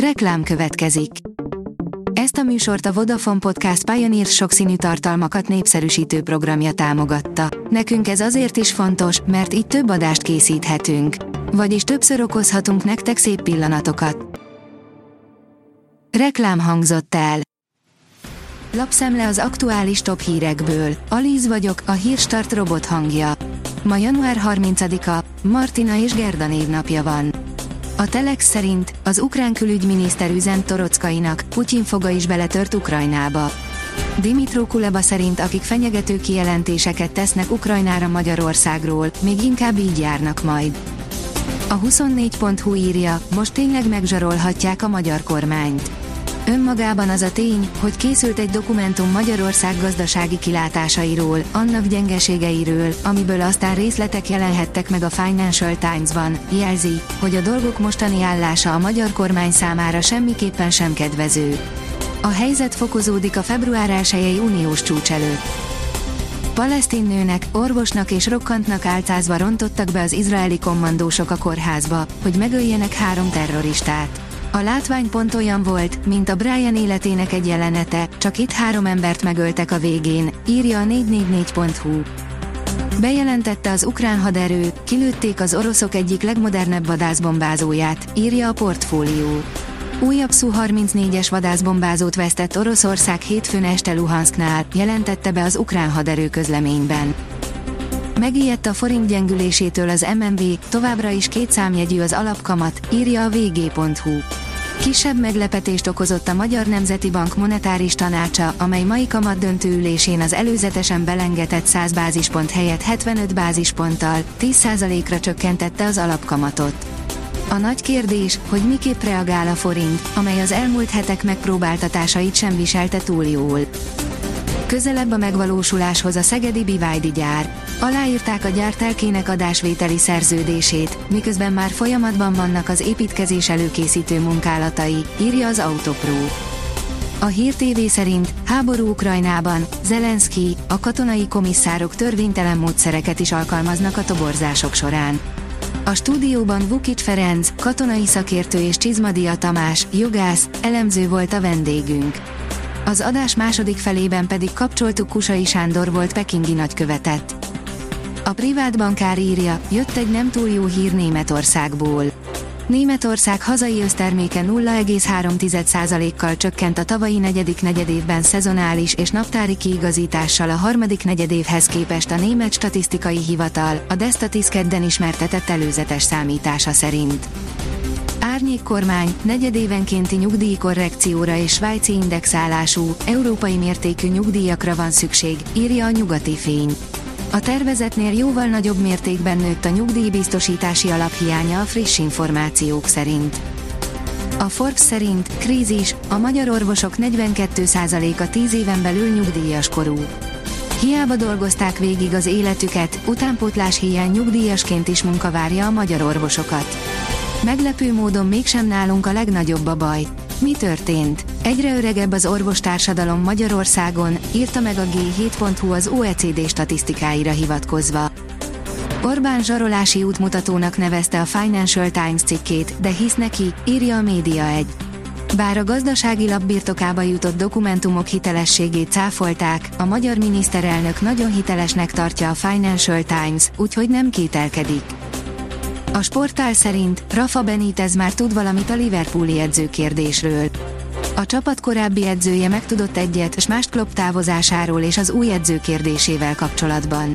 Reklám következik. Ezt a műsort a Vodafone Podcast Pioneer sokszínű tartalmakat népszerűsítő programja támogatta. Nekünk ez azért is fontos, mert így több adást készíthetünk. Vagyis többször okozhatunk nektek szép pillanatokat. Reklám hangzott el. Lapszemle az aktuális top hírekből. Alíz vagyok, a hírstart robot hangja. Ma január 30-a, Martina és Gerda névnapja van. A Telex szerint az ukrán külügyminiszter üzent Torockainak, Putyin foga is beletört Ukrajnába. Dimitro Kuleba szerint akik fenyegető kijelentéseket tesznek Ukrajnára Magyarországról, még inkább így járnak majd. A 24.hu írja, most tényleg megzsarolhatják a magyar kormányt. Önmagában az a tény, hogy készült egy dokumentum Magyarország gazdasági kilátásairól, annak gyengeségeiről, amiből aztán részletek jelenhettek meg a Financial Times-ban, jelzi, hogy a dolgok mostani állása a magyar kormány számára semmiképpen sem kedvező. A helyzet fokozódik a február 1 uniós csúcs előtt. Palesztin nőnek, orvosnak és rokkantnak álcázva rontottak be az izraeli kommandósok a kórházba, hogy megöljenek három terroristát. A látvány pont olyan volt, mint a Brian életének egy jelenete, csak itt három embert megöltek a végén, írja a 444.hu. Bejelentette az ukrán haderő, kilőtték az oroszok egyik legmodernebb vadászbombázóját, írja a portfólió. Újabb Su-34-es vadászbombázót vesztett Oroszország hétfőn este Luhansknál, jelentette be az ukrán haderő közleményben. Megijedt a forint gyengülésétől az MMV, továbbra is két számjegyű az alapkamat, írja a vg.hu. Kisebb meglepetést okozott a Magyar Nemzeti Bank monetáris tanácsa, amely mai kamat döntő ülésén az előzetesen belengetett 100 bázispont helyett 75 bázisponttal, 10%-ra csökkentette az alapkamatot. A nagy kérdés, hogy miképp reagál a forint, amely az elmúlt hetek megpróbáltatásait sem viselte túl jól. Közelebb a megvalósuláshoz a Szegedi Bivájdi gyár. Aláírták a gyár telkének adásvételi szerződését, miközben már folyamatban vannak az építkezés előkészítő munkálatai, írja az Autopro. A Hír TV szerint háború Ukrajnában Zelenszky, a katonai komisszárok törvénytelen módszereket is alkalmaznak a toborzások során. A stúdióban Vukic Ferenc, katonai szakértő és Csizmadia Tamás, jogász, elemző volt a vendégünk. Az adás második felében pedig kapcsoltuk Kusai Sándor volt pekingi nagykövetet. A privát bankár írja, jött egy nem túl jó hír Németországból. Németország hazai összterméke 0,3%-kal csökkent a tavalyi negyedik negyedévben szezonális és naptári kiigazítással a harmadik negyedévhez képest a Német Statisztikai Hivatal, a Destatis kedden ismertetett előzetes számítása szerint. Árnyék kormány, negyedévenkénti nyugdíjkorrekcióra és svájci indexálású, európai mértékű nyugdíjakra van szükség, írja a nyugati fény. A tervezetnél jóval nagyobb mértékben nőtt a nyugdíjbiztosítási alaphiánya a friss információk szerint. A Forbes szerint krízis, a magyar orvosok 42%-a 10 éven belül nyugdíjas korú. Hiába dolgozták végig az életüket, utánpótlás hiány nyugdíjasként is munka várja a magyar orvosokat. Meglepő módon mégsem nálunk a legnagyobb a baj. Mi történt? Egyre öregebb az orvostársadalom Magyarországon, írta meg a G7.hu az OECD statisztikáira hivatkozva. Orbán zsarolási útmutatónak nevezte a Financial Times cikkét, de hisz neki, írja a Média egy. Bár a gazdasági lap birtokába jutott dokumentumok hitelességét cáfolták, a magyar miniszterelnök nagyon hitelesnek tartja a Financial Times, úgyhogy nem kételkedik. A sportál szerint Rafa Benitez már tud valamit a Liverpooli edzőkérdésről. A csapat korábbi edzője megtudott egyet s mást Klopp távozásáról és az új edző kérdésével kapcsolatban.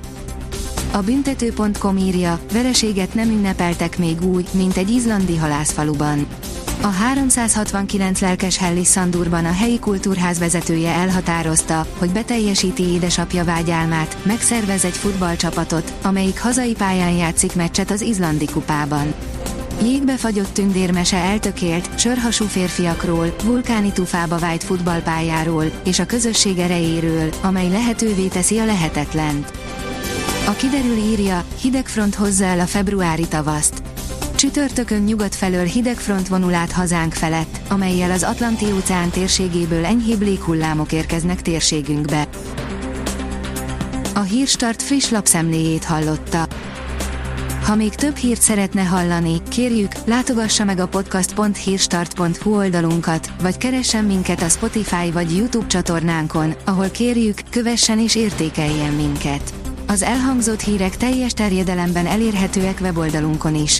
A büntető.com írja, vereséget nem ünnepeltek még úgy, mint egy izlandi halászfaluban. A 369 lelkes Hellis Szandurban a helyi kultúrház vezetője elhatározta, hogy beteljesíti édesapja vágyálmát, megszervez egy futballcsapatot, amelyik hazai pályán játszik meccset az izlandi kupában. Jégbe fagyott tündérmese eltökélt, sörhasú férfiakról, vulkáni tufába vájt futballpályáról, és a közösség erejéről, amely lehetővé teszi a lehetetlent. A kiderül írja, hidegfront hozza el a februári tavaszt. Csütörtökön nyugat felől hideg front vonul át hazánk felett, amelyel az Atlanti-óceán térségéből enyhébb léghullámok érkeznek térségünkbe. A Hírstart friss lapszemléjét hallotta. Ha még több hírt szeretne hallani, kérjük, látogassa meg a podcast.hírstart.hu oldalunkat, vagy keressen minket a Spotify vagy YouTube csatornánkon, ahol kérjük, kövessen és értékeljen minket. Az elhangzott hírek teljes terjedelemben elérhetőek weboldalunkon is.